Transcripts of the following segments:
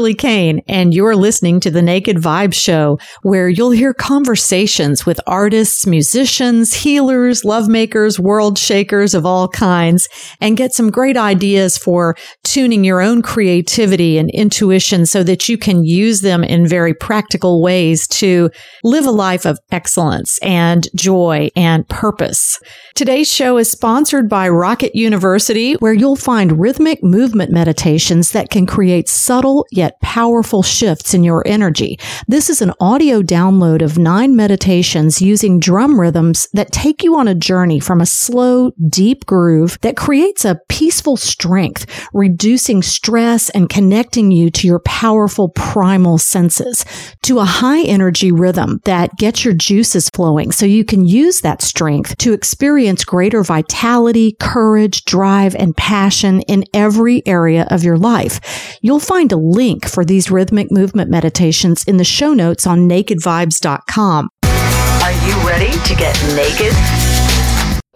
Kimberly Kane, and you're listening to the Naked Vibe Show, where you'll hear conversations with artists, musicians, healers, lovemakers, world shakers of all kinds, and get some great ideas for tuning your own creativity and intuition so that you can use them in very practical ways to live a life of excellence and joy and purpose. Today's show is sponsored by Rocket University, where you'll find rhythmic movement meditations that can create subtle yet powerful shifts in your energy. This is an audio download of nine meditations using drum rhythms that take you on a journey from a slow, deep groove that creates a peaceful strength, reducing stress and connecting you to your powerful primal senses to a high energy rhythm that gets your juices flowing so you can use that strength to experience greater vitality, courage, drive, and passion in every area of your life. You'll find a link for these rhythmic movement meditations in the show notes on nakedvibes.com. Are you ready to get naked?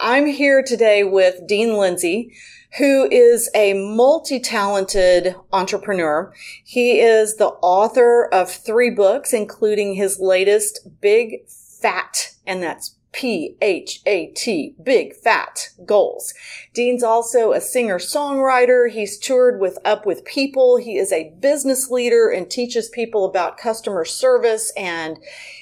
I'm here today with Dean Lindsay, who is a multi-talented entrepreneur. He is the author of three books, including his latest, Big Fat, and that's P H A T, big fat goals. Dean's also a singer songwriter. He's toured with Up with People. He is a business leader and teaches people about customer service and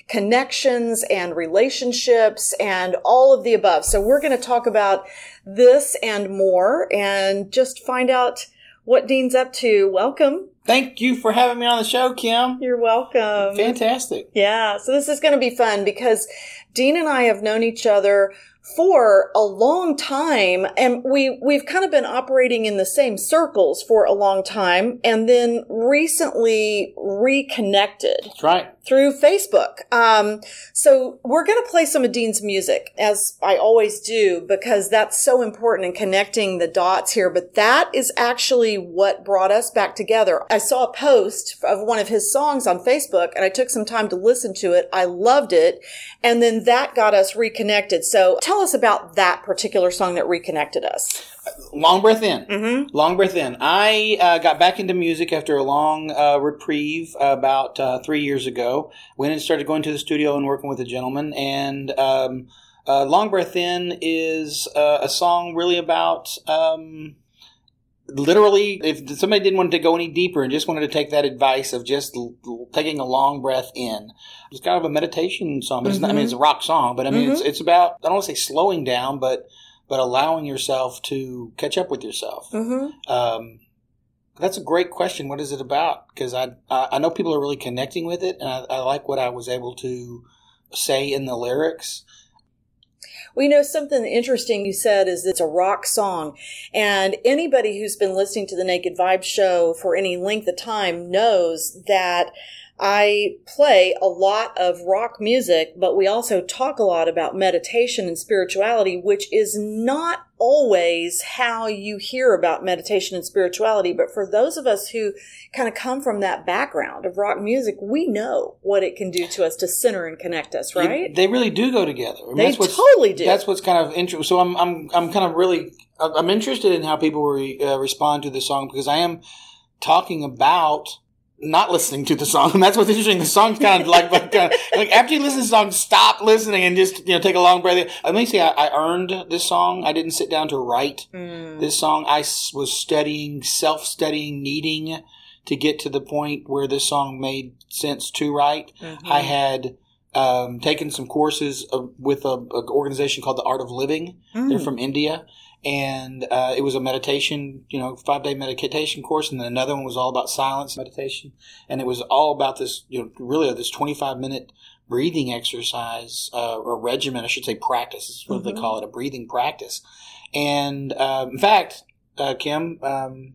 connections and relationships and all of the above. So we're going to talk about this and more and just find out what Dean's up to. Welcome. Thank you for having me on the show, Kim. You're welcome. Fantastic. Yeah. So this is going to be fun because Dean and I have known each other for a long time and we we've kind of been operating in the same circles for a long time and then recently reconnected That's right. through Facebook. Um, so we're going to play some of Dean's music as I always do because that's so important in connecting the dots here. But that is actually what brought us back together. I saw a post of one of his songs on Facebook and I took some time to listen to it. I loved it. And then that got us reconnected. So tell us about that particular song that reconnected us. Long breath in. Mm-hmm. Long breath in. I uh, got back into music after a long uh, reprieve about uh, three years ago. Went and started going to the studio and working with a gentleman. And um, uh, Long Breath In is uh, a song really about. Um, Literally, if somebody didn't want to go any deeper and just wanted to take that advice of just l- l- taking a long breath in, it's kind of a meditation song. It's not, I mean, it's a rock song, but I mean, it's it's about I don't want to say slowing down, but but allowing yourself to catch up with yourself. Mm-hmm. Um, that's a great question. What is it about? Because I, I I know people are really connecting with it, and I, I like what I was able to say in the lyrics. We know something interesting you said is it's a rock song. And anybody who's been listening to the Naked Vibe show for any length of time knows that I play a lot of rock music, but we also talk a lot about meditation and spirituality, which is not always how you hear about meditation and spirituality. But for those of us who kind of come from that background of rock music, we know what it can do to us to center and connect us, right? They, really do go together. I mean, They totally do. That's what's kind of interesting. So I'm I'm I'm kind of really I'm interested in how people re, uh, respond to the song because I am talking about not listening to the song. And that's what's interesting. The song's kind of like like, uh, like after you listen to the song, stop listening and just you know take a long breath. Let me say I, I earned this song. I didn't sit down to write Mm. this song. I was studying, self studying, needing to get to the point where this song made sense to write. Mhm. I had um, taken some courses of, with a, a organization called the Art of Living. They're Mm. from India, and uh, it was a meditation, you know, five day meditation course, and then another one was all about silence meditation, and it was all about this, you know, really this twenty five minute breathing exercise uh, or regimen, I should say, practice. Is what Mhm. they call it, a breathing practice. And um, in fact, uh, Kim, um,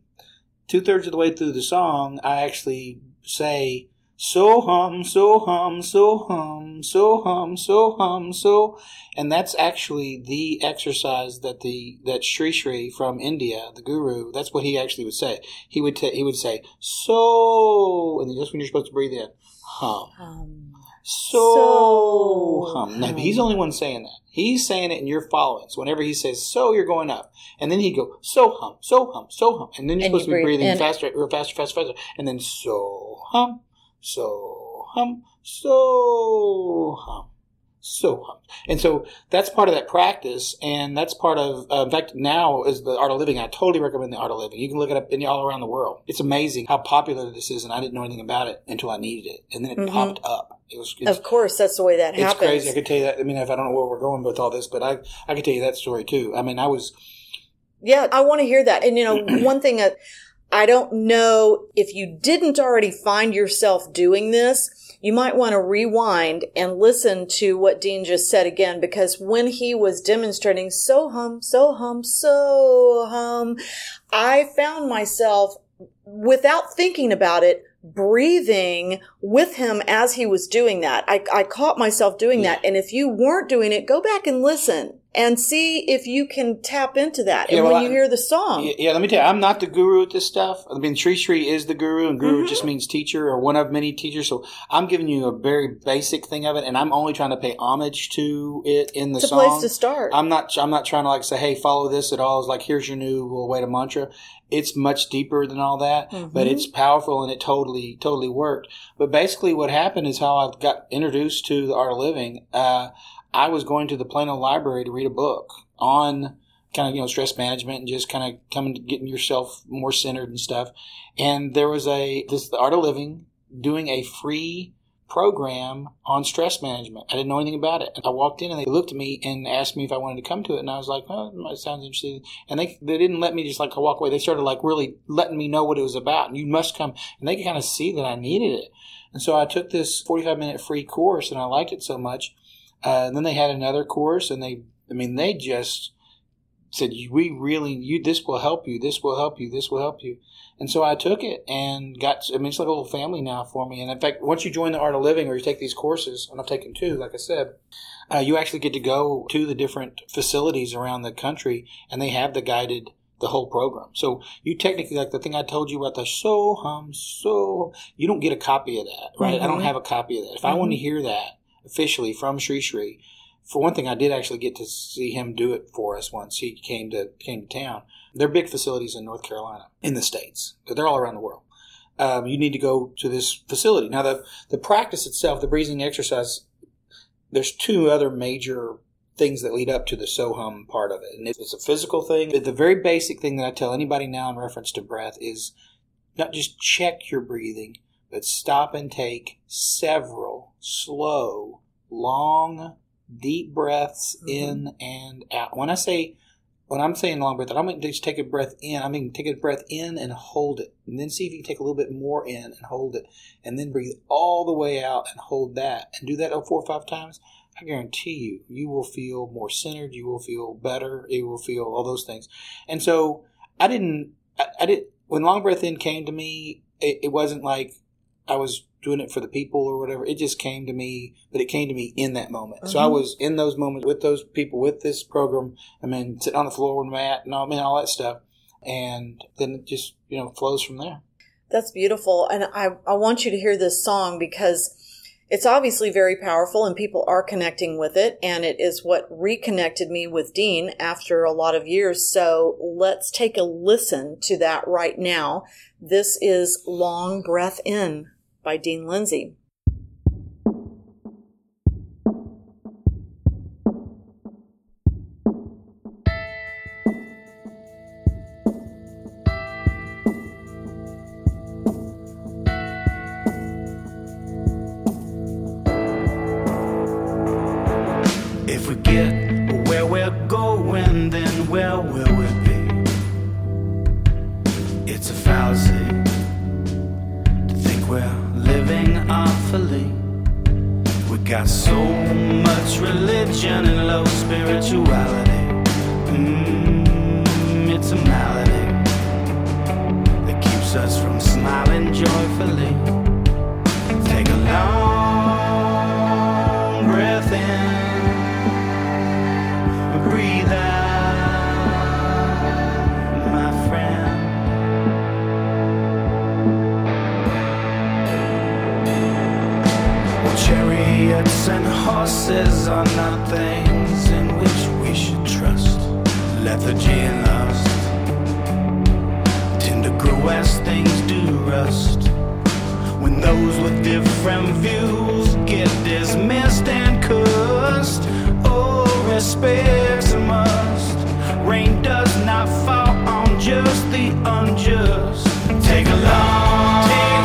two thirds of the way through the song, I actually say. So hum, so hum, so hum, so hum, so hum, so, and that's actually the exercise that the that Sri Sri from India, the guru, that's what he actually would say. He would ta he would say so, and just when you're supposed to breathe in, hum. Um, so, So hum. Now, hum. he's the only one saying that. He's saying it and you're following. So whenever he says so, you're going up. And then he'd go, so hum, so hum, so hum. And then you're And supposed you to be breathing in. faster, or faster, faster, faster. And then so hum, so hum, so hum. So hum. And so that's part of that practice, and that's part of, uh, in fact, now is the Art of Living. I totally recommend the Art of Living. You can look it up in, all around the world. It's amazing how popular this is, and I didn't know anything about it until I needed it. And then it Mhm. popped up. It was, Of course, that's the way that it's happens. crazy. I could tell you that. I mean, if I don't know where we're going with all this, but I, I could tell you that story too. I mean, I was, Yeah, I want to hear that. And you know, one thing that I don't know if you didn't already find yourself doing this, you might want to rewind and listen to what Dean just said again, because when he was demonstrating so hum, so hum, so hum, I found myself without thinking about it, breathing with him as he was doing that. I, I caught myself doing that. And if you weren't doing it, go back and listen and see if you can tap into that. Yeah, and well, when you I- hear the song, yeah, let me tell you, I'm not the guru at this stuff. I mean, Sri Sri is the guru, and guru Mhm. just means teacher or one of many teachers. So I'm giving you a very basic thing of it, and I'm only trying to pay homage to it in the it's a song. place to start. I'm not. I'm not trying to like say, "Hey, follow this." At all. It's like, here's your new little way to mantra. It's much deeper than all that, but Mhm. it's powerful and it totally, totally worked. But basically, what happened is how I got introduced to the art of living. Uh, I was going to the Plano Library to read a book on kind of you know stress management and just kind of coming to getting yourself more centered and stuff. And there was a this the art of living doing a free program on stress management. I didn't know anything about it. I walked in and they looked at me and asked me if I wanted to come to it, and I was like, "Well, it sounds interesting." And they they didn't let me just like walk away. They started like really letting me know what it was about, and you must come. And they could kind of see that I needed it. And so I took this 45 minute free course, and I liked it so much. Uh, and then they had another course, and they, I mean, they just said, "We really, you, this will help you. This will help you. This will help you." And so I took it and got. I mean, it's like a little family now for me. And in fact, once you join the Art of Living or you take these courses, and I've taken two, like I said, uh, you actually get to go to the different facilities around the country, and they have the guided the whole program. So you technically, like the thing I told you about the so hum so, you don't get a copy of that, right? I don't Mhm. have a copy of that. If I want to hear that officially from Sri Sri, for one thing, I did actually get to see him do it for us once he came to came to town. They're big facilities in North Carolina, in the states, but they're all around the world. Um, you need to go to this facility now. The the practice itself, the breathing exercise, there's two other major things that lead up to the Sohum part of it. And it's a physical thing. The very basic thing that I tell anybody now in reference to breath is not just check your breathing, but stop and take several slow, long, deep breaths Mhm. in and out. When I say when I'm saying long breath, I don't mean just take a breath in. I mean take a breath in and hold it, and then see if you can take a little bit more in and hold it, and then breathe all the way out and hold that, and do that four or five times. I guarantee you, you will feel more centered. You will feel better. You will feel all those things. And so I didn't, I, I did when long breath in came to me. It, it wasn't like I was doing it for the people or whatever. It just came to me, but it came to me in that moment. So I Mhm. was in those moments with those people with this program. I mean, sitting on the floor with Matt and all, I mean, all that stuff. And then it just, you know, flows from there. That's beautiful. And I, I want you to hear this song because it's obviously very powerful and people are connecting with it. And it is what reconnected me with Dean after a lot of years. So let's take a listen to that right now. This is Long Breath In by Dean Lindsay. Those with different views get dismissed and cussed, oh, respect's a must. Rain does not fall on just the unjust. Take a long, take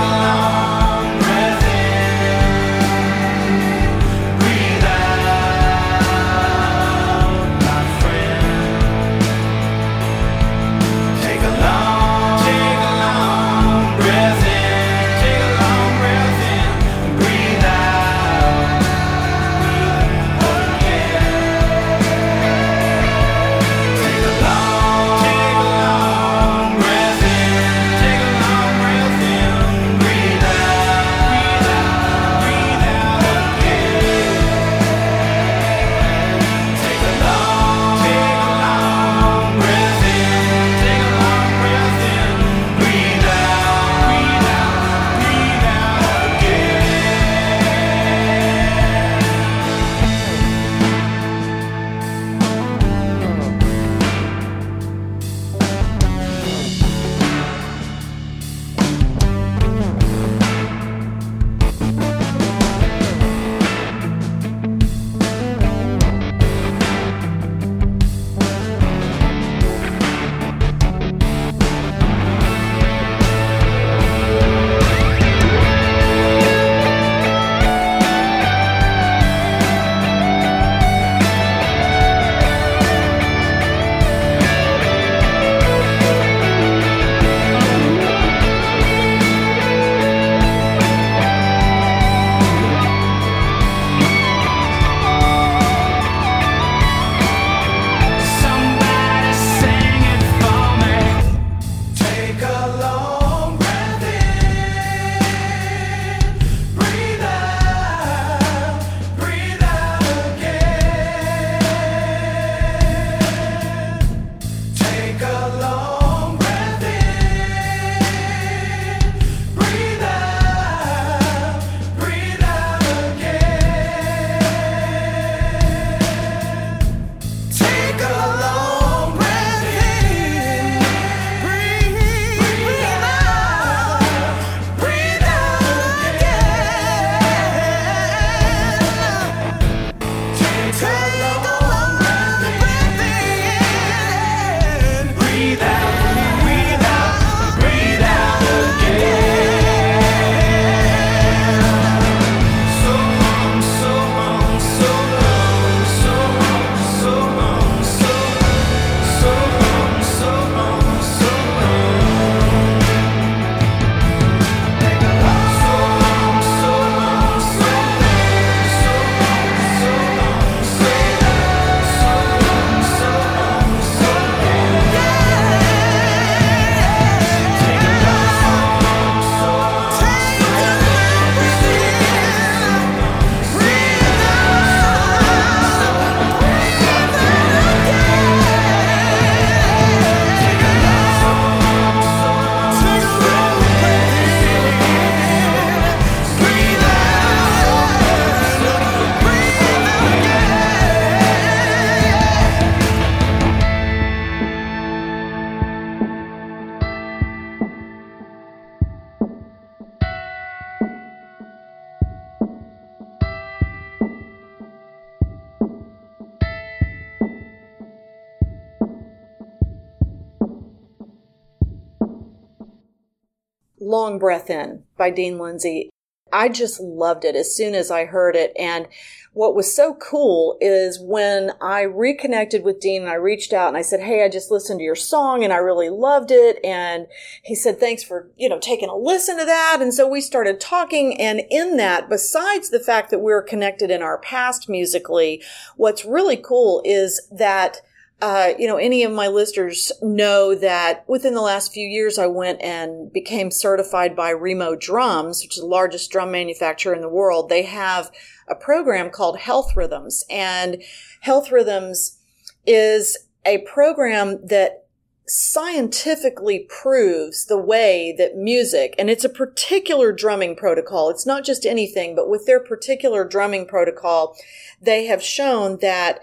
by Dean Lindsay. I just loved it as soon as I heard it. And what was so cool is when I reconnected with Dean and I reached out and I said, Hey, I just listened to your song and I really loved it. And he said, thanks for, you know, taking a listen to that. And so we started talking. And in that, besides the fact that we're connected in our past musically, what's really cool is that uh, you know, any of my listeners know that within the last few years, I went and became certified by Remo Drums, which is the largest drum manufacturer in the world. They have a program called Health Rhythms, and Health Rhythms is a program that scientifically proves the way that music, and it's a particular drumming protocol. It's not just anything, but with their particular drumming protocol, they have shown that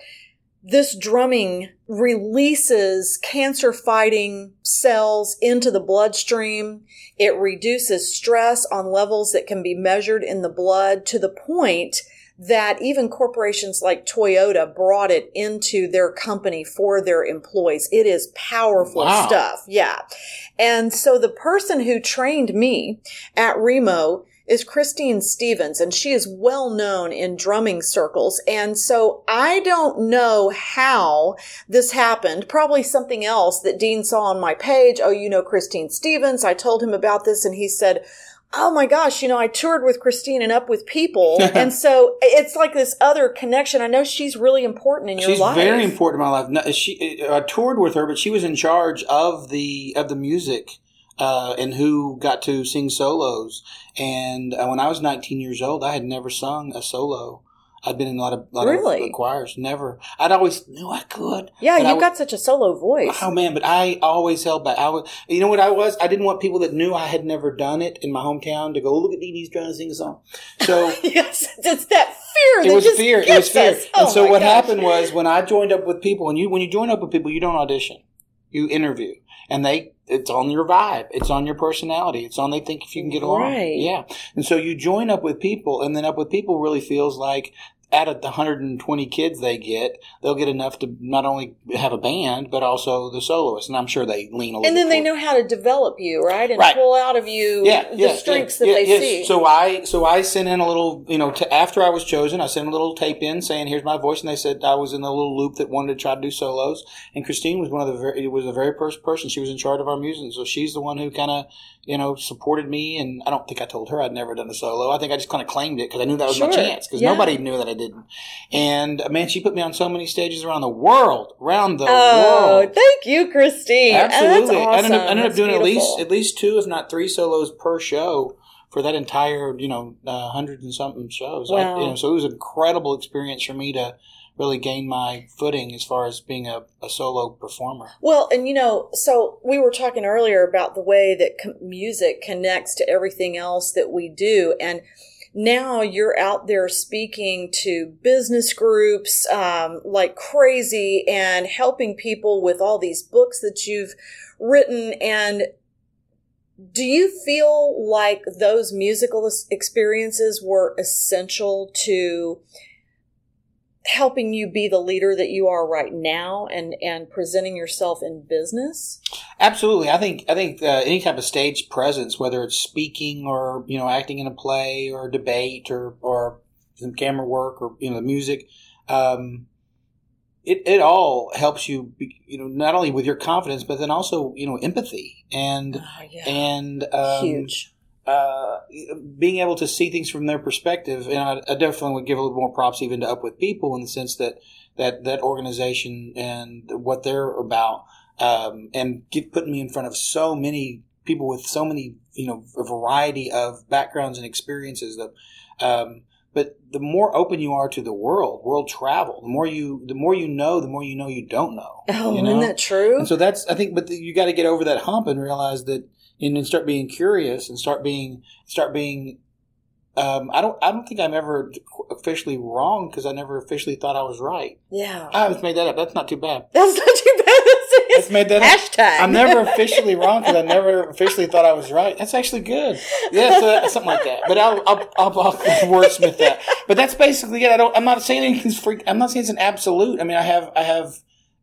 this drumming releases cancer fighting cells into the bloodstream. It reduces stress on levels that can be measured in the blood to the point that even corporations like Toyota brought it into their company for their employees. It is powerful Wow. stuff. Yeah. And so the person who trained me at Remo is Christine Stevens, and she is well known in drumming circles. And so I don't know how this happened. Probably something else that Dean saw on my page. Oh, you know Christine Stevens. I told him about this, and he said, Oh my gosh, you know, I toured with Christine and up with people. and so it's like this other connection. I know she's really important in your She's life. She's very important in my life. No, she, I toured with her, but she was in charge of the of the music uh, and who got to sing solos. And uh, when I was 19 years old, I had never sung a solo. I'd been in a lot of lot Really? of choirs. Never. I'd always knew I could. Yeah, you've w- got such a solo voice. Oh man, but I always held back. I was, you know what I was? I didn't want people that knew I had never done it in my hometown to go, "Oh, look at Dee Dee's trying to sing a song. So yes, it's that fear. it was fear. It was fear. Oh and so what gosh. happened was when I joined up with people, and you when you join up with people, you don't audition, you interview, and they it's on your vibe, it's on your personality, it's on they think if you can get along. Right. Yeah, and so you join up with people, and then up with people really feels like. Out of the 120 kids they get, they'll get enough to not only have a band, but also the soloist. And I'm sure they lean a little And then they know how to develop you, right? And Right. pull out of you yeah, the yeah, strengths that they yes. see. So I, so I sent in a little, you know, to, after I was chosen, I sent a little tape in saying, "Here's my voice," and they said I was in a little loop that wanted to try to do solos. And Christine was one of the very, was the very first person. She was in charge of our music, so she's the one who kind of, you know, supported me. And I don't think I told her I'd never done a solo. I think I just kind of claimed it because I knew that was my chance because Yeah. nobody knew that I didn't. And uh, man, she put me on so many stages around the world, around the oh, world. thank you, Christine. And Absolutely. That's I ended up, awesome. ended up doing at least at least two, if not three, solos per show for that entire you know uh, hundred and something shows. I- Wow. you know, so it was an incredible experience for me to really gain my footing as far as being a, a solo performer. Well, and you know, so we were talking earlier about the way that music connects to everything else that we do. And now you're out there speaking to business groups um, like crazy and helping people with all these books that you've written. And do you feel like those musical experiences were essential to helping you be the leader that you are right now and and presenting yourself in business? Absolutely, I think I think uh, any type of stage presence, whether it's speaking or you know acting in a play or debate or or some camera work or you know the music, um, it it all helps you be, you know not only with your confidence but then also you know empathy and oh, yeah. and um, huge uh, being able to see things from their perspective, and I, I definitely would give a little more props even to Up with People in the sense that that that organization and what they're about, um, and get, putting me in front of so many people with so many you know a variety of backgrounds and experiences. That, um, but the more open you are to the world, world travel, the more you the more you know, the more you know you don't know. oh you know? isn't that true And so that's I think, but the, you got to get over that hump and realize that, and then start being curious and start being start being. Um, I don't. I don't think I'm ever officially wrong because I never officially thought I was right. yeah I just made that up. That's not too bad. that's not too bad That's made that up. hashtag I'm never officially wrong because I never officially thought I was right. That's actually good. Yeah, so that- something like that. But I'll, I'll, I'll, I'll wordsmith that. But that's basically it. I don't. I'm not saying anything's freak. I'm not saying it's an absolute. I mean, I have. I have.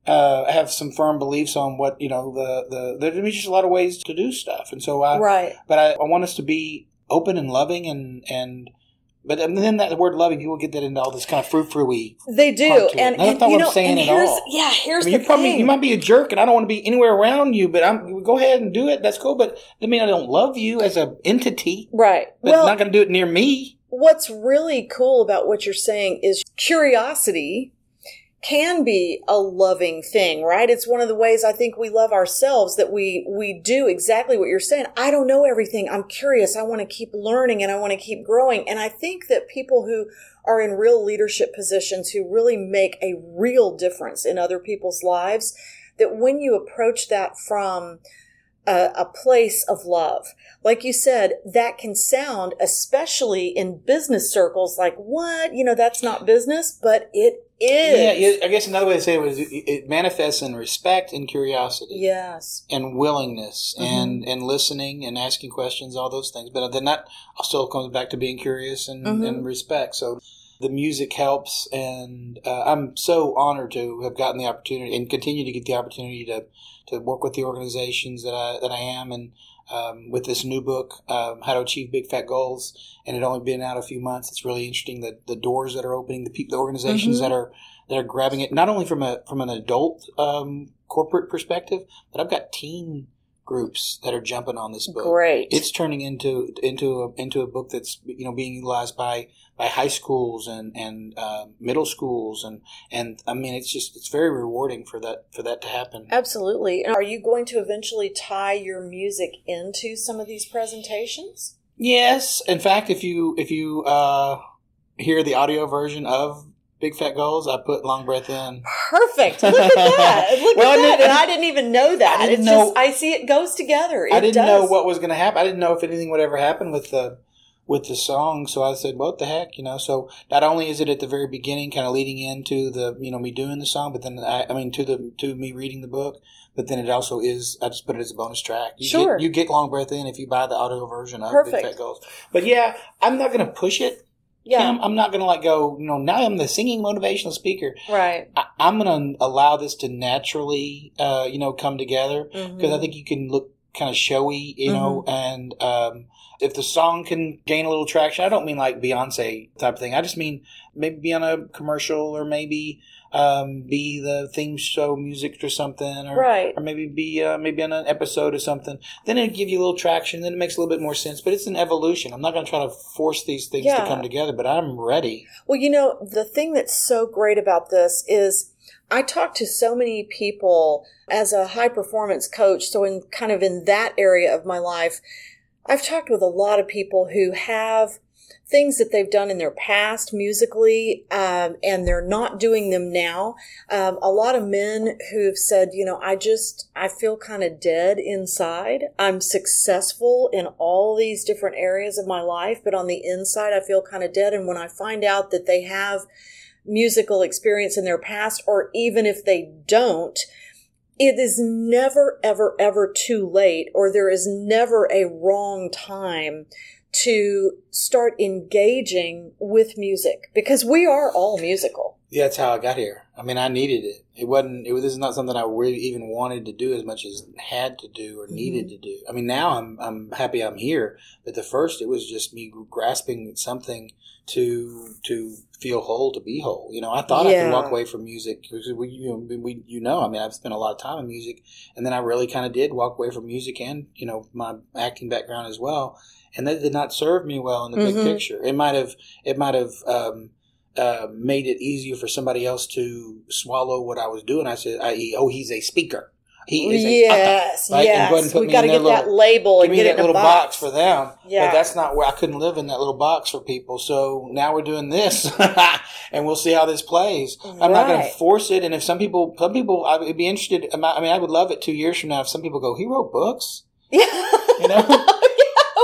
Uh, have some firm beliefs on what you know. The the there's just a lot of ways to do stuff, and so I. right But I, I want us to be open and loving, and and. But then that word loving, people get that into all this kind of frou frou-y. they do to and, That's not what I'm know saying and at here's all. yeah here's I mean, the probably thing you might be a jerk, and I don't want to be anywhere around you. But I'm go ahead and do it. That's cool. But I mean, I don't love you as an entity. right But well not going to do it near me. what's really cool about what you're saying is curiosity can be a loving thing, right? It's one of the ways I think we love ourselves that we we do exactly what you're saying. I don't know everything. I'm curious. I want to keep learning and I want to keep growing. And I think that people who are in real leadership positions who really make a real difference in other people's lives, that when you approach that from a, a place of love, like you said, that can sound, especially in business circles, like what? You know, that's not business, but it is. Yeah, I guess another way to say it was it, manifests in respect and curiosity. Yes. and willingness Mm-hmm. and and listening and asking questions all those things but then that still comes back to being curious and, Mhm. and respect so the music helps and uh, i'm so honored to have gotten the opportunity and continue to get the opportunity to to work with the organizations that i that i am and um, with this new book, um, How to Achieve Big Fat Goals, and it only been out a few months. It's really interesting that the doors that are opening, the people, the organizations Mhm. that are that are grabbing it, not only from a from an adult um, corporate perspective, but I've got teen groups that are jumping on this book. Great. It's turning into into a, into a book that's you know being utilized by by high schools and and uh, middle schools and and I mean it's just it's very rewarding for that for that to happen. Absolutely. And are you going to eventually tie your music into some of these presentations? Yes, in fact, if you if you uh, hear the audio version of Big Fat Goals, I put Long Breath In. Perfect. Look at that. Look Well, at that. And I didn't even know that. I didn't it's know- just I see it goes together. It I didn't does. know what was going to happen. I didn't know if anything would ever happen with the with the song. So I said, "What the heck?" You know. So not only is it at the very beginning, kind of leading into the you know me doing the song, but then I, I mean to the to me reading the book. But then it also is. I just put it as a bonus track. You Sure. Get, you get long breath in if you buy the audio version of Perfect. Big Fat Goals. But yeah, I'm not going to push it. Yeah. Kim. I'm not going to like go. You know, now I'm the singing motivational speaker. Right. I, I'm going to allow this to naturally, uh, you know, come together because Mm-hmm. I think you can look kind of showy, you know, and um, if the song can gain a little traction, I don't mean like Beyonce type of thing. I just mean maybe be on a commercial or maybe um, be the theme show music or something, or Right. or maybe be uh, maybe on an episode or something. Then it give you a little traction. Then it makes a little bit more sense. But it's an evolution. I'm not going to try to force these things Yeah. to come together. But I'm ready. Well, you know, the thing that's so great about this is I talk to so many people as a high performance coach. So, in kind of in that area of my life, I've talked with a lot of people who have things that they've done in their past musically, um, and they're not doing them now. Um, a lot of men who've said, you know, I just, I feel kind of dead inside. I'm successful in all these different areas of my life, but on the inside, I feel kind of dead. And when I find out that they have musical experience in their past, or even if they don't, it is never, ever, ever too late, or there is never a wrong time to start engaging with music because we are all musical. Yeah, that's how I got here. I mean, I needed it. It wasn't. It was. This is not something I really even wanted to do as much as had to do or mm-hmm. needed to do. I mean, now I'm I'm happy I'm here. But the first, it was just me grasping something to to feel whole, to be whole. You know, I thought I could walk away from music. because We, you know, we, you know, I mean, I've spent a lot of time in music, and then I really kind of did walk away from music and you know my acting background as well. And that did not serve me well in the Mhm. big picture. It might have. It might have. Um, uh, made it easier for somebody else to swallow what I was doing. I said, i.e., oh, he's a speaker. He is a yes, right? Ahead and yes. We got to get their that label and get that it in a little box. box. for them. Yeah. But that's not where I couldn't live in that little box for people. So now we're doing this, and we'll see how this plays. I'm not going to force it. And if some people, some people, I would be interested. I mean, I would love it two years from now if some people go, he wrote books. Yeah. You know,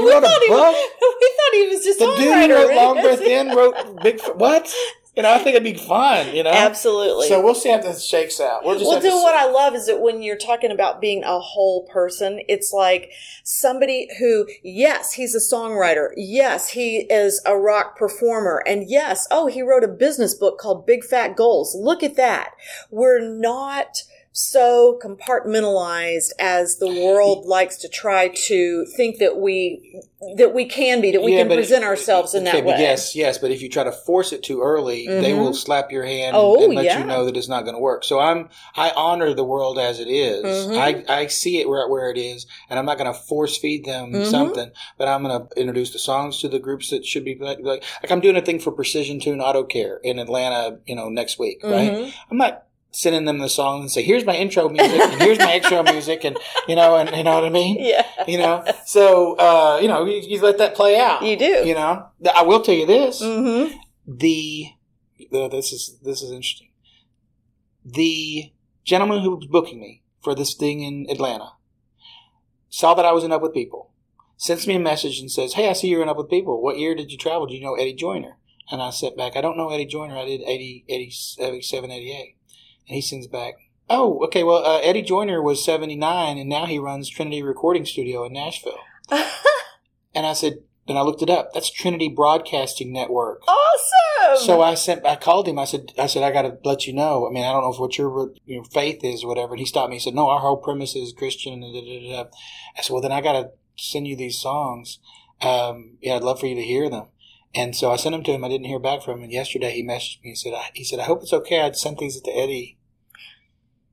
He wrote a book? we thought he was just the dude who wrote Long Breath In wrote Big. What? You know, I think it'd be fun. You know, Absolutely. So we'll see how this shakes out. We'll just well, do what I love is that when you're talking about being a whole person, it's like somebody who, yes, he's a songwriter. Yes, he is a rock performer. And yes, oh, he wrote a business book called Big Fat Goals. Look at that. We're not so compartmentalized as the world likes to try to think that we that we can be that we Yeah, can present it- ourselves in okay, that way. Yes, yes, but if you try to force it too early, they Mhm. will slap your hand Oh, and let yeah. you know that it's not going to work. So I'm I honor the world as it is. Mhm. I, I see it where where it is, and I'm not going to force feed them Mhm. something. But I'm going to introduce the songs to the groups that should be like like, I'm doing a thing for Precision Tune Auto Care in Atlanta, you know, next week, right? Mhm. I'm not sending them the song and say, "Here's my intro music and here's my extra music," and you know, and you know what I mean. Yeah. You know, so uh, you know, you, you let that play out. You do. You know, I will tell you this: Mm-hmm. the, the this is this is interesting. The gentleman who was booking me for this thing in Atlanta. Saw that I was in Up with People. Sends me a message and says, Hey, I see you're in Up with People. What year did you travel? Do you know Eddie Joyner? And I sent back, I don't know Eddie Joyner. I did 80, 80, 87, 88. And he sends back, Oh, okay. Well, uh, Eddie Joyner was 79 and now he runs Trinity Recording Studio in Nashville. and I said, then I looked it up. That's Trinity Broadcasting Network. awesome. So I sent, I called him. I said, I said, I got to let you know. I mean, I don't know if what your your faith is or whatever. And he stopped me. He said, No, our whole premise is Christian. Da, da, da. I said, Well, then I got to send you these songs. Um, yeah, I'd love for you to hear them. And so I sent them to him. I didn't hear back from him. And yesterday he messaged me. He said, I, He said, I hope it's okay. I'd sent these to Eddie.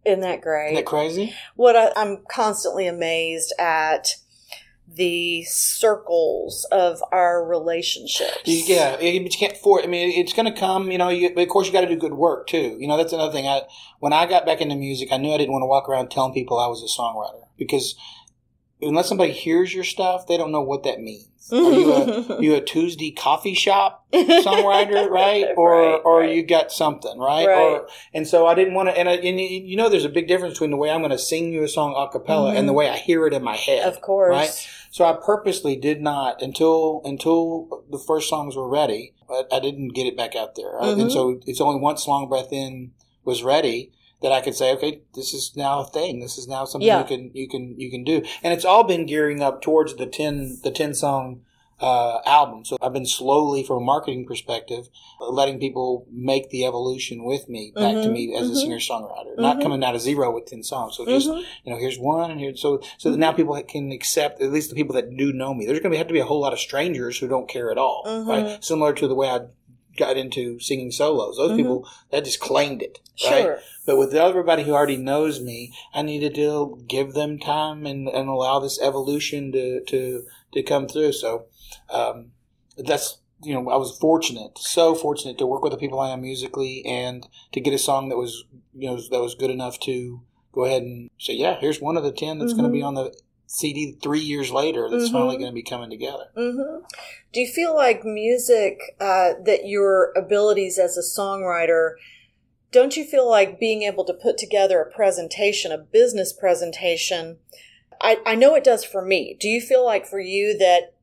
Isn't that great? Isn't that crazy? what I, I'm constantly amazed at the circles of our relationships. Yeah, but you can't for. I mean, it's going to come. You know, you, but of course, you got to do good work too. You know, that's another thing. I when I got back into music, I knew I didn't want to walk around telling people I was a songwriter because unless somebody hears your stuff, they don't know what that means. Are you a you a Tuesday coffee shop songwriter, right? Or Right, or right. you got something, right? Right. Or and so I didn't want to. And, I, and you- know, there's a big difference between the way I'm going to sing you a song a cappella and the way I hear it in my head. Mm-hmm. Of course. right? So I purposely did not until until the first songs were ready. I, I didn't get it back out there, Mm-hmm. and so it's only once "Long Breath In" was ready that I could say, okay, this is now a thing. This is now something Yeah. you can you can you can do, and it's all been gearing up towards the ten the ten song. Uh, album. So I've been slowly, from a marketing perspective, letting people make the evolution with me back to Mhm, me as a mhm. singer songwriter, not Mhm. coming out of zero with ten songs. So just Mhm. you know, here's one, and here, so so that now people can accept at least the people that do know me. There's going to have to be a whole lot of strangers who don't care at all, Mhm. right? Similar to the way I got into singing solos. Those Mhm. people that just claimed it, right? Sure. But with everybody who already knows me, I needed to give them time and, and allow this evolution to to to come through. So um, that's you know I was fortunate, so fortunate to work with the people I am musically and to get a song that was you know that was good enough to go ahead and say, yeah, here's one of the ten that's going to be on the CD three years later. That's Mhm. finally going to be coming together. hmm Do you feel like music, uh, that your abilities as a songwriter, don't you feel like being able to put together a presentation, a business presentation? I, I know it does for me. Do you feel like for you that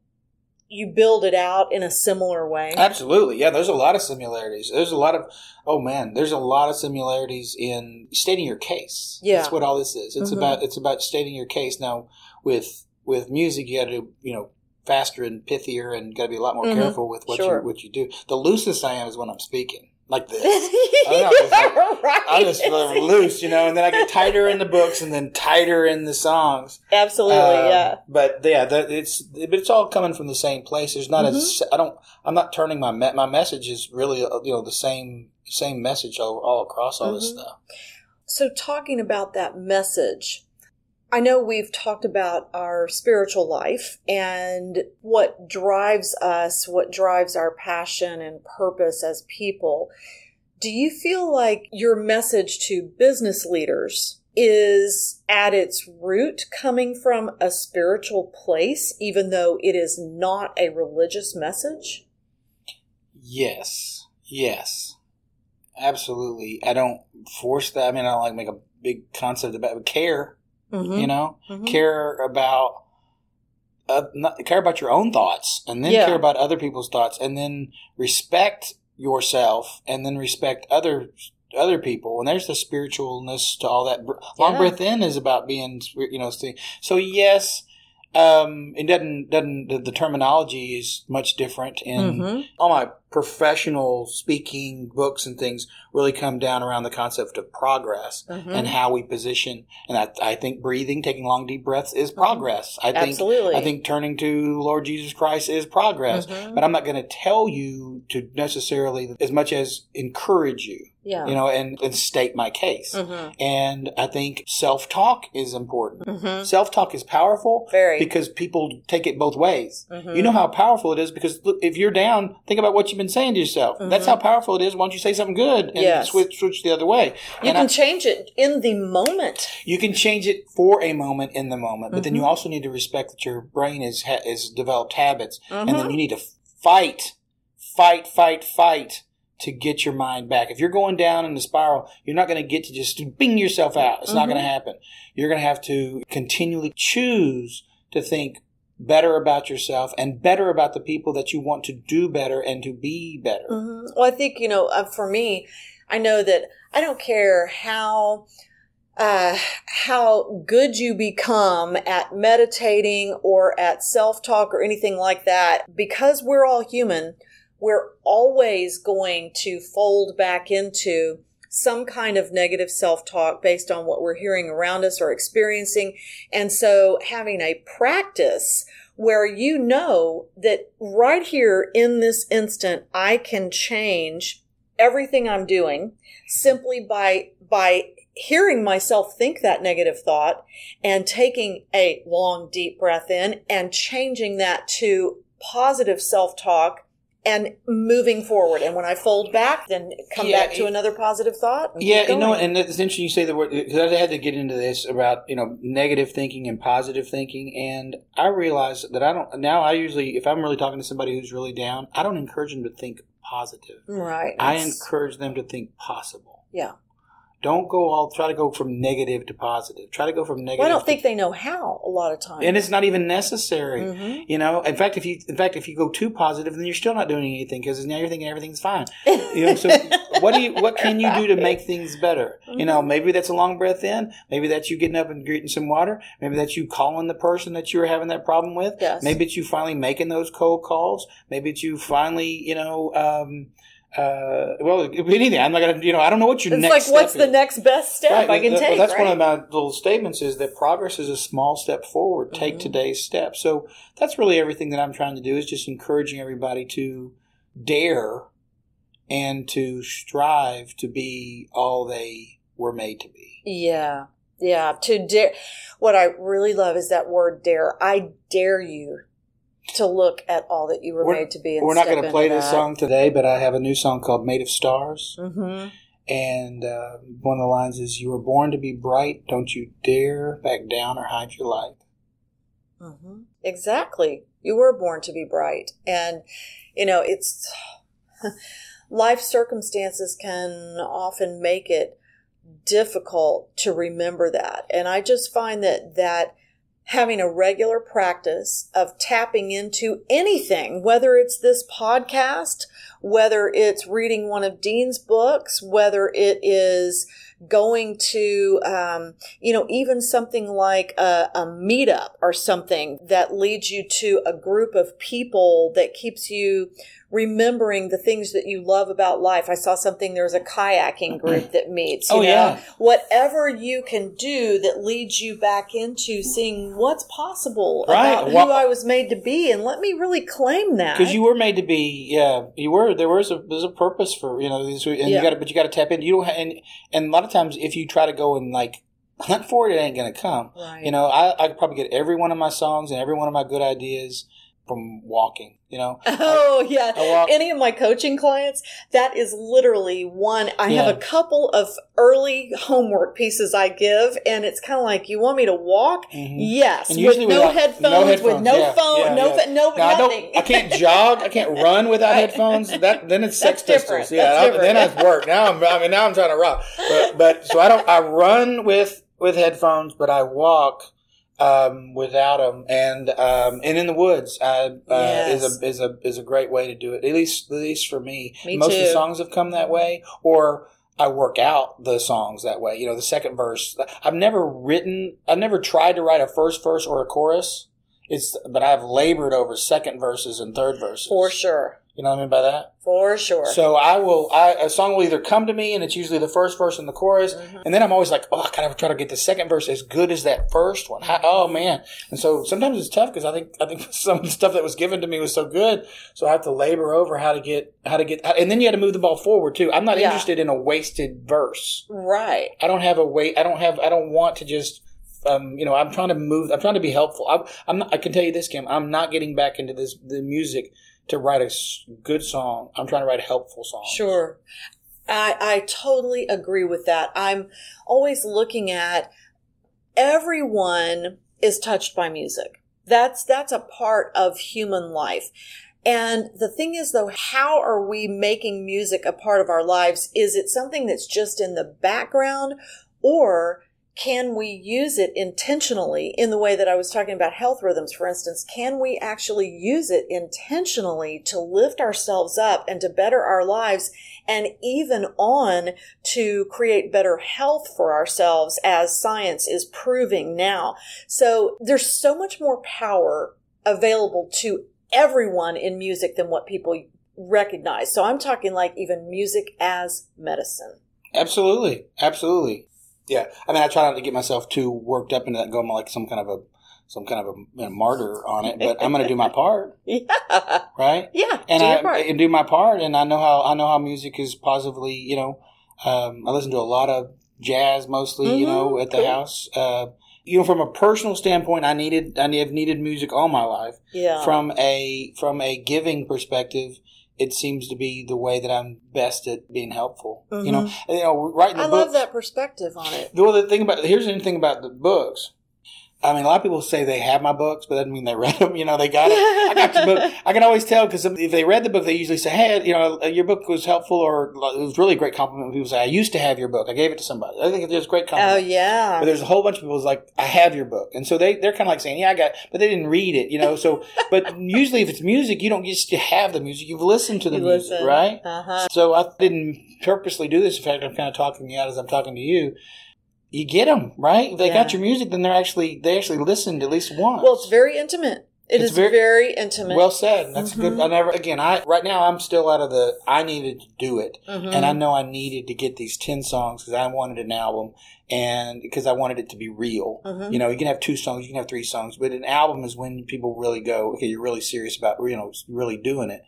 you build it out in a similar way? Absolutely, yeah. There's a lot of similarities. There's a lot of oh man, there's a lot of similarities in stating your case. Yeah. that's what all this is. It's Mhm. about it's about stating your case. Now with with music, you got to you know faster and pithier, and got to be a lot more Mhm. careful with what Sure. you what you do. The loosest I am is when I'm speaking like this. Know, it's like- right. I just feel loose, you know, and then I get tighter in the books, and then tighter in the songs. Absolutely, Um, yeah. But yeah, that, it's but it's all coming from the same place. There's not Mm-hmm. a. I don't. I'm not turning my me- my message is really uh, you know the same same message all, all across all this Mhm. stuff. So, talking about that message, I know we've talked about our spiritual life and what drives us, what drives our passion and purpose as people. Do you feel like your message to business leaders is at its root coming from a spiritual place, even though it is not a religious message? Yes, yes, absolutely. I don't force that. I mean, I don't like make a big concept about care. Mm-hmm. You know, Mhm. care about. Uh, not, care about your own thoughts, and then Yeah. care about other people's thoughts, and then respect yourself, and then respect other other people. And there's the spiritualness to all that. Long Yeah. breath in is about being, you know. So yes, um, it doesn't doesn't the, the terminology is much different in Mhm. all my professional speaking books and things really come down around the concept of progress Mhm. and how we position. And I, I think breathing, taking long deep breaths is progress. I think Mm-hmm. Absolutely. I think turning to Lord Jesus Christ is progress. Mhm. But I'm not going to tell you to necessarily as much as encourage you, Yeah. you know, and, and state my case. Mhm. And I think self talk is important. Mhm. Self talk is powerful Very. because people take it both ways. Mhm. You know how powerful it is because look, if you're down, think about what you've been saying to yourself. That's how powerful it is. Why don't you say something good and Mm-hmm. Yes. switch switch the other way? You and can I- change it in the moment. you can change it for a moment in the moment, but then Mm-hmm. you also need to respect that your brain is ha- is developed habits, and Mm-hmm. then you need to fight, fight, fight, fight to get your mind back. If you're going down in the spiral, you're not going to get to just bing yourself out. It's not going to happen. You're going to have to continually choose to think better about yourself and better about the people that you want to do better and to be better. Mhm. Well, I think, you know, uh, for me, I know that I don't care how uh, how good you become at meditating or at self talk or anything like that, because we're all human, we're always going to fold back into some kind of negative self talk based on what we're hearing around us or experiencing. And so having a practice where you know that right here in this instant, I can change everything I'm doing simply by, by hearing myself think that negative thought and taking a long, deep breath in and changing that to positive self talk and moving forward. And when I fold back, then come Yeah, back to it- another positive thought. Yeah, you know, and it's interesting you say the word because I had to get into this about you know negative thinking and positive thinking, and I realized that I don't now. I usually, if I'm really talking to somebody who's really down, I don't encourage them to think positive. right. I encourage them to think possible. Yeah. Don't go all try to go from negative to positive. Try to go from negative. Well, I don't think they know how a lot of times. and it's not even necessary. Mhm. You know, in fact, if you in fact if you go too positive, then you're still not doing anything because now you're thinking everything's fine. You know, so what do you what can you do to make things better? You know, Mm-hmm. maybe that's a long breath in. Maybe that's you getting up and getting some water. Maybe that's you calling the person that you were having that problem with. Yes. Maybe it's you finally making those cold calls. Maybe it's you finally, you know. Um, uh, well, anything. I'm not gonna, you know, I don't know what your It's next. like, step what's the next best step Right, I can well, take? that's right? one of my little statements is that progress is a small step forward. Take Mm-hmm. today's step. So that's really everything that I'm trying to do is just encouraging everybody to dare and to strive to be all they were made to be. Yeah. Yeah. To dare. What I really love is that word dare. I dare you to look at all that you were We're- made to be. We're not going to play this song today, but I have a new song called "Made of Stars," hmm and uh, one of the lines is, "You were born to be bright. Don't you dare back down or hide your light." hmm Exactly. You were born to be bright. And, you know, it's life circumstances can often make it difficult to remember that. And I just find that that having a regular practice of tapping into anything, whether it's this podcast, whether it's reading one of Dean's books, whether it is going to, um, you know, even something like a, a meetup or something that leads you to a group of people that keeps you remembering the things that you love about life. I saw something, there's a kayaking group that meets. You Oh, know? yeah. Whatever you can do that leads you back into seeing what's possible Right. about Well- who I was made to be and let me really claim that. because you were made to be yeah you were there was a there's a purpose for you know these and Yeah. you got to but you got to tap in you don't ha- and and a lot of times if you try to go and like hunt for it it ain't gonna come Right. you know I I could probably get every one of my songs and every one of my good ideas from walking you know Oh yeah. I walk- Any of my coaching clients, that is literally one. I have a couple of early homework pieces I give, and it's kind of like, you want me to walk? Mhm. Yes, And with no headphones, no with no yeah, phone, yeah, no, yeah. fa- no, Now, I nothing. don't. I can't jog. I can't run without headphones. That then it's Sex Pistols. Yeah, I- then it's work. Now I'm. I mean, now I'm trying to rock. But but so I don't. I run with with headphones, but I walk um, without them. And um, and in the woods uh, uh, Yes. is a is a is a great way to do it. At least at least for me. Me Most of the songs have come that way, or. I work out the songs that way. You know, the second verse. I've never written. I've never tried to write a first verse or a chorus. It's but I've labored over second verses and third verses. For sure. You know what I mean by that? For sure. So I will. I, a song will either come to me, and it's usually the first verse and the chorus, Mm-hmm. and then I'm always like, oh, I kind of try to get the second verse as good as that first one. How, oh man! And so sometimes it's tough because I think I think some of the stuff that was given to me was so good, so I have to labor over how to get how to get, and then you had to move the ball forward too. I'm not Yeah. interested in a wasted verse. right. I don't have a wait. I don't have. I don't want to just. Um, you know, I'm trying to move. I'm trying to be helpful. I, I'm. Not, I can tell you this, Kim. I'm not getting back into this the music to write a good song. I'm trying to write a helpful songs. Sure. I, I totally agree with that. I'm always looking at everyone is touched by music. That's, that's a part of human life. And the thing is, though, how are we making music a part of our lives? Is it something that's just in the background, or can we use it intentionally in the way that I was talking about health rhythms, for instance? Can we actually use it intentionally to lift ourselves up and to better our lives and even on to create better health for ourselves as science is proving now? So there's so much more power available to everyone in music than what people recognize. So I'm talking like even music as medicine. Absolutely, absolutely. Yeah, I mean, I try not to get myself too worked up into that, going like some kind of a some kind of a you know, martyr on it, but I'm going to do my part, Yeah. right? Yeah. And do I and do my part, and I know how I know how music is positively. You know, um, I listen to a lot of jazz, mostly. You know, Mhm, at the cool. house. Uh, you know, from a personal standpoint, I needed I have needed music all my life. yeah. From a from a giving perspective, it seems to be the way that I'm best at being helpful. You know, and, you know, writing the Mm-hmm. I book. love that perspective on it. Well, the thing about here's the thing about the books. I mean, a lot of people say they have my books, but that doesn't mean they read them. You know, they got it. I got the book. I can always tell because if they read the book, they usually say, "Hey, you know, your book was helpful," or it was really a great compliment. People say, "I used to have your book. I gave it to somebody." I think it's a great compliment. Oh yeah. But there's a whole bunch of people who's like, I have your book. And so they, they're kind of like saying, yeah, I got, but they didn't read it, you know? So, but usually if it's music, you don't just have the music. You've listened to the You music, listen. right? Uh-huh. So I didn't purposely do this. In fact, I'm kind of talking you out as I'm talking to you. You get them, right? If they got your music, then they're actually, they actually listened at least once. Well, it's very intimate. It It's is very- very, intimate. Well said. That's Mm-hmm. good. I never, again, I, right now I'm still out of the, I needed to do it. Mhm. And I know I needed to get these 10 songs because I wanted an album and because I wanted it to be real. Mhm. You know, you can have two songs, you can have three songs, but an album is when people really go, okay, you're really serious about, you know, really doing it.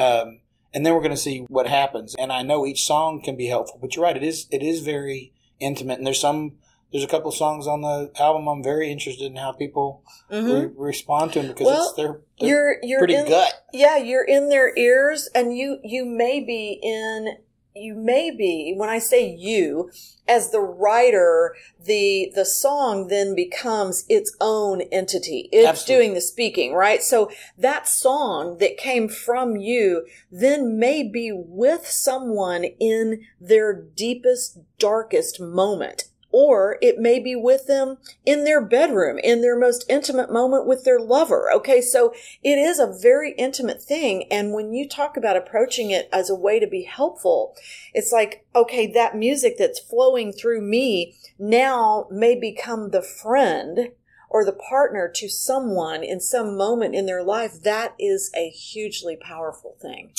Um, and then we're going to see what happens. And I know each song can be helpful, but you're right. It is, it is very intimate. And there's some, there's a couple of songs on the album I'm very interested in how people Mhm. re- respond to them because Well, it's, they're, they're you're you're pretty in, gut. Yeah, you're in their ears, and you you may be in you may be when I say you as the writer, the the song then becomes its own entity. It's Absolutely. doing the speaking, right? So that song that came from you then may be with someone in their deepest, darkest moment. Or it may be with them in their bedroom, in their most intimate moment with their lover. Okay, so it is a very intimate thing. And when you talk about approaching it as a way to be helpful, it's like, okay, that music that's flowing through me now may become the friend or the partner to someone in some moment in their life. That is a hugely powerful thing.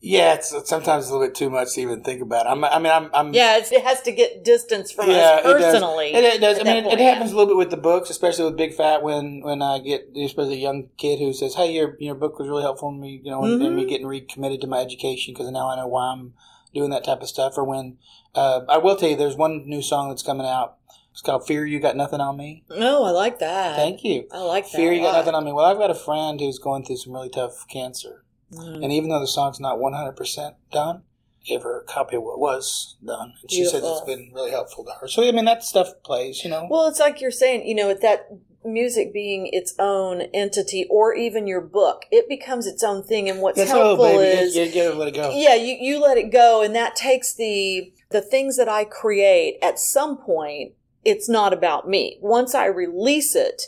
Yeah, it's it's sometimes a little bit too much to even think about. I'm, I mean, I'm, I'm Yeah, it's, it has to get distance from Yeah, us it does. personally. It, does. I mean, it, it happens a little bit with the books, especially with Big Fat. When when I get, especially a young kid who says, "Hey, your your book was really helpful in me," you know, and, and me Mhm. getting recommitted to my education because now I know why I'm doing that type of stuff. Or when uh, I will tell you, there's one new song that's coming out. It's called "Fear You Got Nothing on Me." No, I like that. Thank you. I like that. Fear You Got. Nothing on Me. Well, I've got a friend who's going through some really tough cancer. Mm. And even though the song's not 100% done, gave her a copy of what was done. And she says it's been really helpful to her. So, I mean, that stuff plays, you know. Well, it's like you're saying, you know, with that music being its own entity, or even your book, it becomes its own thing. And what's That's helpful oh, is, you, you let it go. yeah, you, you let it go, and that takes the the things that I create. At some point, it's not about me. Once I release it,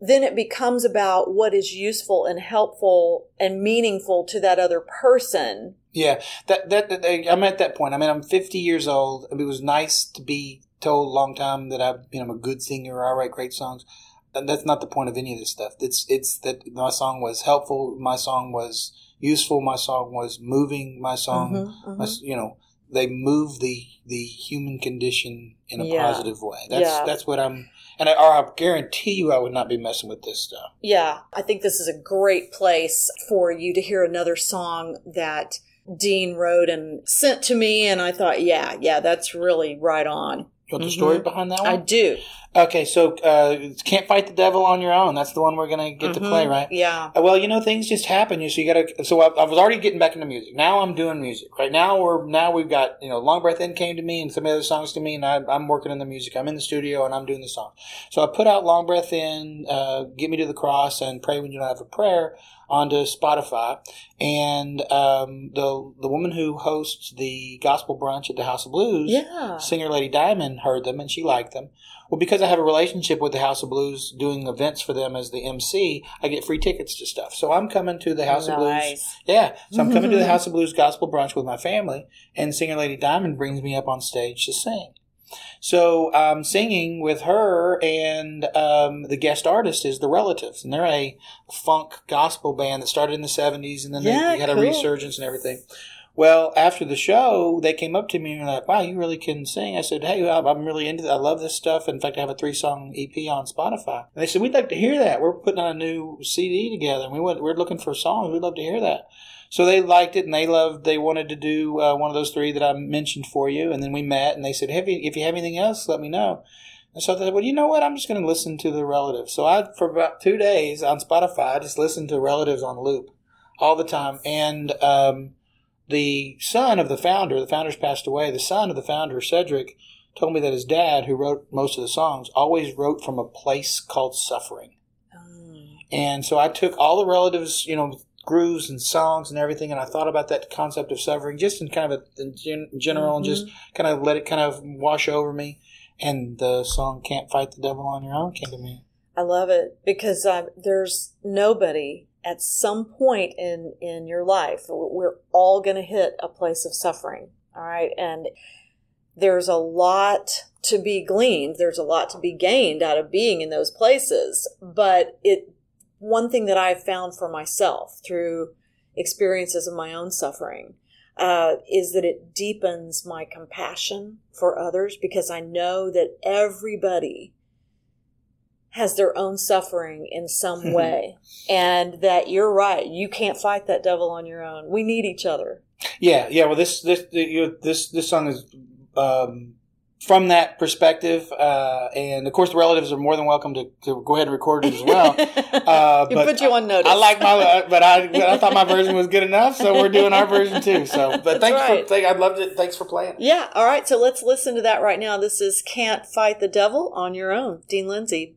then it becomes about what is useful and helpful and meaningful to that other person. Yeah, that, that that I'm at that point. I mean, I'm 50 years old. It was nice to be told a long time that I, you know, I'm a good singer. I write great songs. And that's not the point of any of this stuff. It's it's that my song was helpful. My song was useful. My song was moving. My song, Mhm, my, mhm. you know, they move the the human condition in a Yeah. positive way. That's Yeah. that's what I'm. And I, or I guarantee you, I would not be messing with this stuff. Yeah, I think this is a great place for you to hear another song that Dean wrote and sent to me. And I thought, yeah, yeah, that's really right on. You know the story Mhm. behind that one? I do. Okay, so uh, can't fight the devil on your own. That's the one we're gonna get to play, right? Yeah. Uh, Well, you know, things just happen. You so you gotta. So I, I was already getting back into music. Now I'm doing music. Right now we're now we've got you know, Long Breath In came to me and some other songs to me, and I, I'm working on the music. I'm in the studio and I'm doing the song. So I put out Long Breath In, uh, Get Me to the Cross, and Pray When You Don't Have a Prayer onto Spotify. And um, the the woman who hosts the gospel brunch at the House of Blues, Yeah. singer Lady Diamond, heard them and she liked them. Well, because I have a relationship with the House of Blues, doing events for them as the MC, I get free tickets to stuff. So I'm coming to the House of Blues. Yeah, so I'm coming to the House of Blues gospel brunch with my family, and singer Lady Diamond brings me up on stage to sing. So I'm singing with her, and um, the guest artist is the Relatives, and they're a funk gospel band that started in the '70s, and then Yeah, they had a resurgence and everything. Well, after the show, they came up to me and were like, "Wow, you really can sing." I said, "Hey, I'm really into that. I love this stuff. In fact, I have a three song EP on Spotify." And they said, "We'd like to hear that. We're putting on a new CD together, and we went, we're looking for songs. We'd love to hear that." So they liked it, and they loved. They wanted to do uh, one of those three that I mentioned for you, and then we met, and they said, "Have you, if you have anything else, let me know." And so I thought, well, you know what? I'm just going to listen to the relatives. So I, for about two days on Spotify, I just listened to relatives on loop all the time. And um, the son of the founder, the founder's passed away. The son of the founder, Cedric, told me that his dad, who wrote most of the songs, always wrote from a place called suffering. Mm. And so I took all the relatives, you know, grooves and songs and everything, and I thought about that concept of suffering just in kind of a in gen- general, and just kind of let it kind of wash over me. And the song "Can't Fight the Devil on Your Own" came to me. I love it because uh, there's nobody at some point in in your life. We're all going to hit a place of suffering. All right, and there's a lot to be gleaned. There's a lot to be gained out of being in those places. But it one thing that I've found for myself through experiences of my own suffering uh, is that it deepens my compassion for others because I know that everybody has their own suffering in some way and that you're right you can't fight that devil on your own we need each other Yeah, yeah. Well, this this the, you know, this this song is um, from that perspective, uh, and of course, the relatives are more than welcome to, to go ahead and record it as well. Uh, but put you on notice. I like my, uh, but I but I thought my version was good enough, so we're doing our version too. So, but thanks right. for thank, I'd love to. Thanks for playing. yeah all right so let's listen to that right now this is can't fight the devil on your own dean lindsay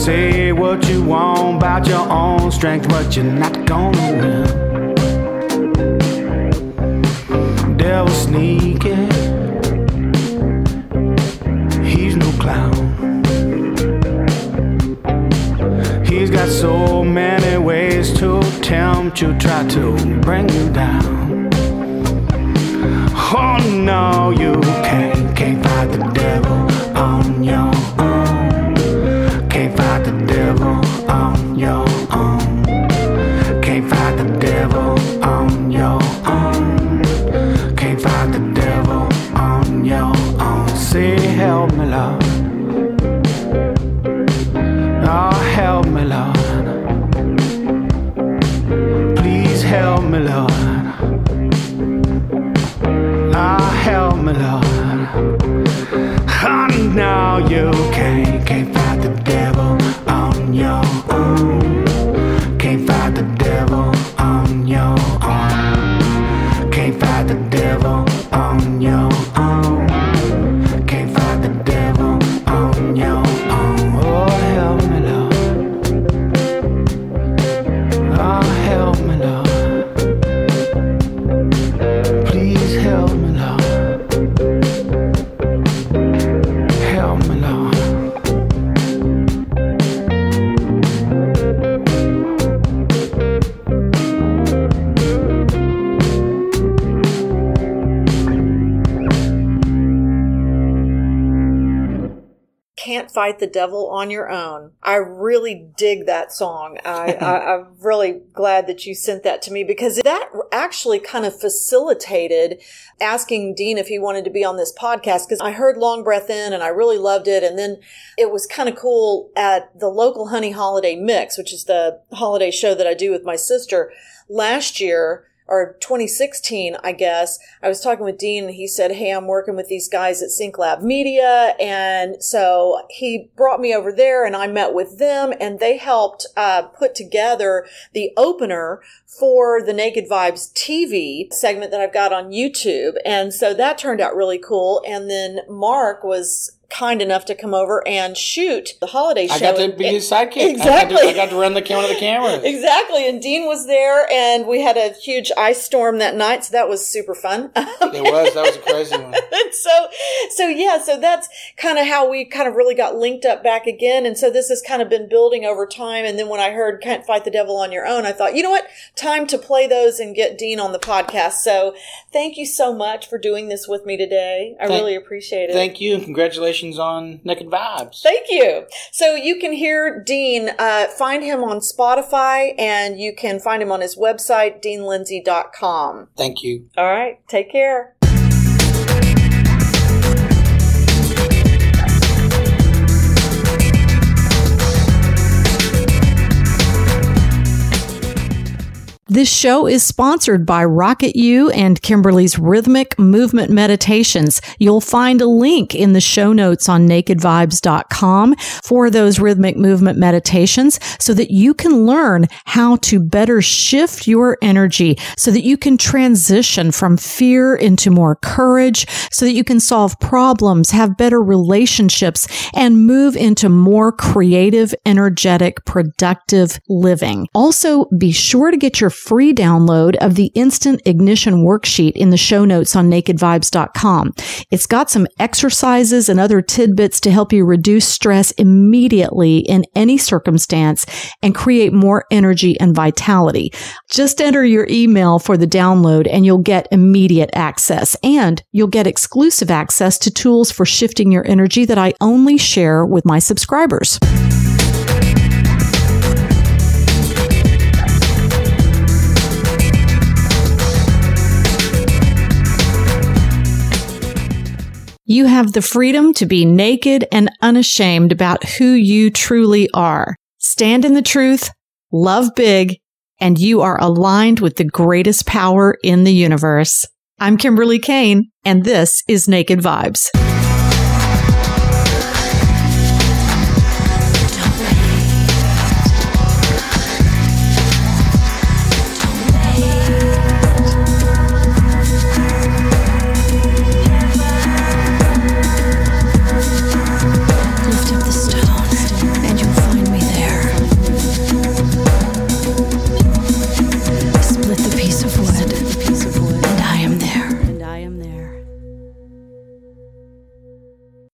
say what you want about your own strength, but you're not gonna win. Devil sneaking, he's no clown. He's got so many ways to tempt you, try to bring you down. Oh no, you can't, can't fight the devil on your own. Say, help me, Lord. Devil on Your Own. I really dig that song. I, I, I'm really glad that you sent that to me because that actually kind of facilitated asking Dean if he wanted to be on this podcast because I heard Long Breath In and I really loved it. And then it was kind of cool at the local Honey Holiday Mix, which is the holiday show that I do with my sister last year or 2016, I guess, I was talking with Dean and he said, Hey, I'm working with these guys at Sync Lab Media. And so he brought me over there and I met with them and they helped uh, put together the opener for the Naked Vibes TV segment that I've got on YouTube. And so that turned out really cool. And then Mark was kind enough to come over and shoot the holiday show. I got to be his sidekick. Exactly. I got, to, I got to run the camera of the cameras. Exactly. And Dean was there and we had a huge ice storm that night. So that was super fun. It was. That was a crazy one. so, so yeah, so that's kind of how we kind of really got linked up back again. And so this has kind of been building over time. And then when I heard Can't Fight the Devil on Your Own, I thought, you know what? Time to play those and get Dean on the podcast. So thank you so much for doing this with me today. I Thank- really appreciate it. Thank you and congratulations on Naked Vibes. Thank you. So you can hear Dean, uh, find him on Spotify and you can find him on his website, deanlindsay.com. Thank you. All right. Take care. This show is sponsored by Rocket U and Kimberly's Rhythmic Movement Meditations. You'll find a link in the show notes on nakedvibes.com for those rhythmic movement meditations so that you can learn how to better shift your energy so that you can transition from fear into more courage so that you can solve problems, have better relationships, and move into more creative, energetic, productive living. Also, be sure to get your free download of the instant ignition worksheet in the show notes on nakedvibes.com. It's got some exercises and other tidbits to help you reduce stress immediately in any circumstance and create more energy and vitality. Just enter your email for the download and you'll get immediate access and you'll get exclusive access to tools for shifting your energy that I only share with my subscribers. You have the freedom to be naked and unashamed about who you truly are. Stand in the truth, love big, and you are aligned with the greatest power in the universe. I'm Kimberly Kane, and this is Naked Vibes.